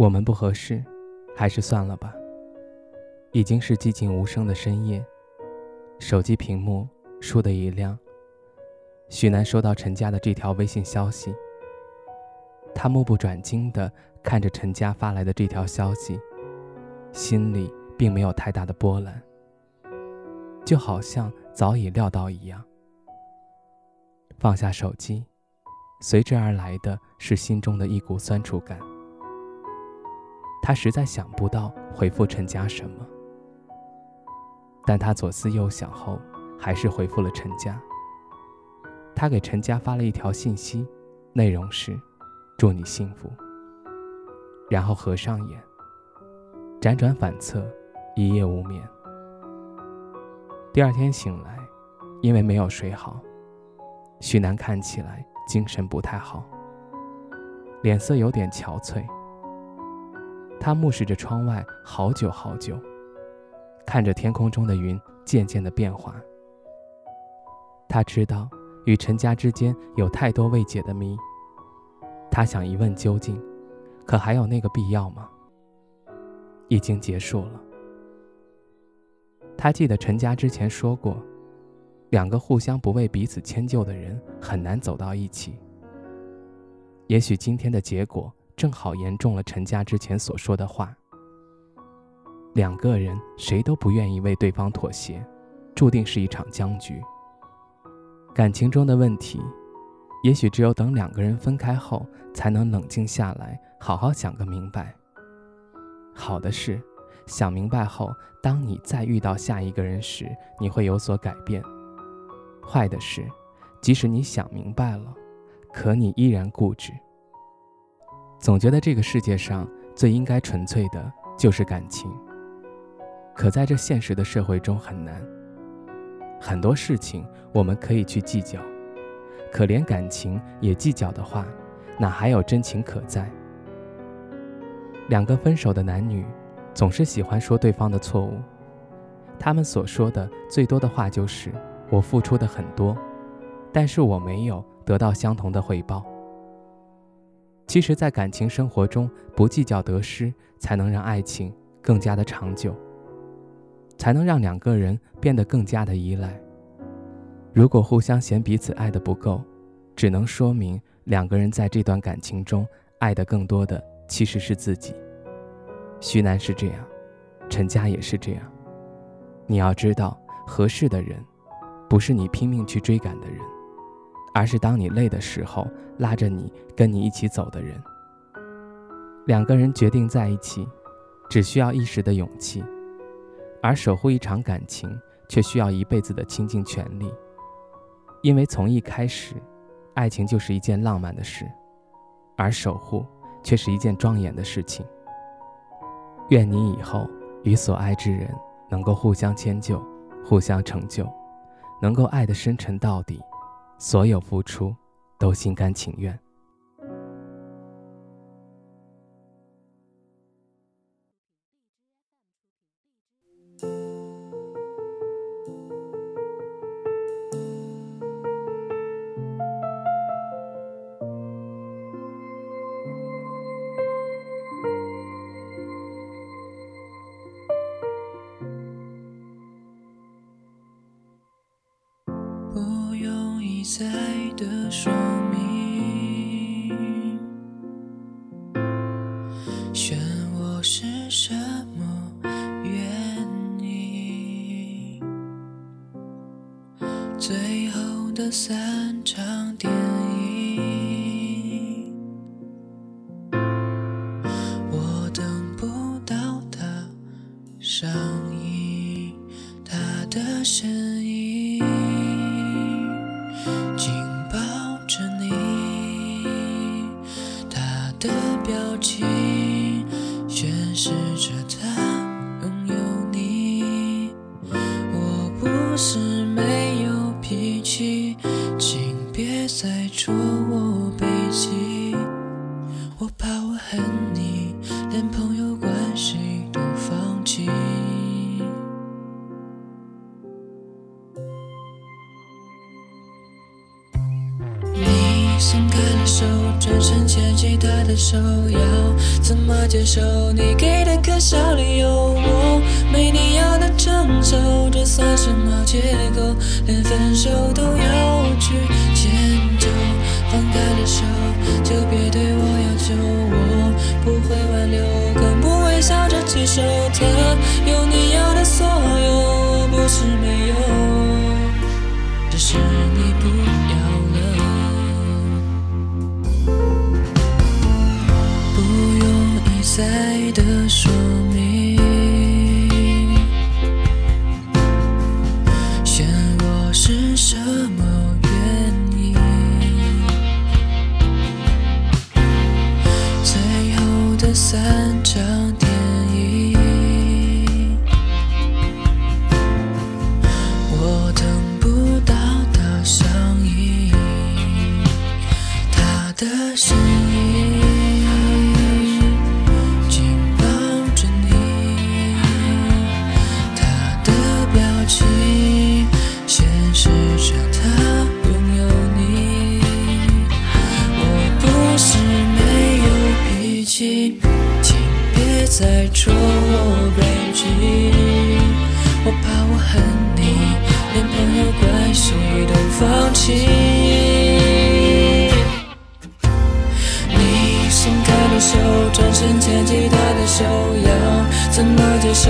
我们不合适，还是算了吧。已经是寂静无声的深夜，手机屏幕倏地一亮。许南收到陈家的这条微信消息，他目不转睛地看着陈家发来的这条消息，心里并没有太大的波澜，就好像早已料到一样。放下手机，随之而来的是心中的一股酸楚感。他实在想不到回复陈家什么，但他左思右想后，还是回复了陈家。他给陈家发了一条信息，内容是：“祝你幸福。”然后合上眼，辗转反侧，一夜无眠。第二天醒来，因为没有睡好，许南看起来精神不太好，脸色有点憔悴。他目视着窗外好久好久，看着天空中的云渐渐的变化。他知道与陈家之间有太多未解的谜，他想一问究竟，可还有那个必要吗？已经结束了。他记得陈家之前说过，两个互相不为彼此迁就的人很难走到一起。也许今天的结果。正好言中了陈家之前所说的话。两个人谁都不愿意为对方妥协，注定是一场僵局。感情中的问题，也许只有等两个人分开后，才能冷静下来，好好想个明白。好的是，想明白后，当你再遇到下一个人时，你会有所改变。坏的是，即使你想明白了，可你依然固执。总觉得这个世界上最应该纯粹的就是感情，可在这现实的社会中很难。很多事情我们可以去计较，可连感情也计较的话，哪还有真情可在？两个分手的男女，总是喜欢说对方的错误，他们所说的最多的话就是“我付出的很多，但是我没有得到相同的回报。”其实，在感情生活中，不计较得失，才能让爱情更加的长久，才能让两个人变得更加的依赖。如果互相嫌彼此爱的不够，只能说明两个人在这段感情中爱的更多的其实是自己。徐楠是这样，陈佳也是这样。你要知道，合适的人，不是你拼命去追赶的人。而是当你累的时候，拉着你跟你一起走的人。两个人决定在一起，只需要一时的勇气；而守护一场感情，却需要一辈子的倾尽全力。因为从一开始，爱情就是一件浪漫的事，而守护却是一件庄严的事情。愿你以后与所爱之人能够互相迁就，互相成就，能够爱得深沉到底。所有付出，都心甘情愿。在的说明，选我是什么原因？最后的散场电影，我等不到它上映，它的身影。表情宣示着他拥有你。我不是没有脾气，请别再戳我松开了手，转身牵起他的手，要怎么接受你给的可笑理由？我没你要的成熟，这算什么借口？连分手都要在的说明，选我是什么原因？最后的散场请别再戳我背脊。我怕我恨你，连朋友关系都放弃。你松开的手，转身牵起他的手，要怎么接受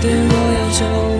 对我要求，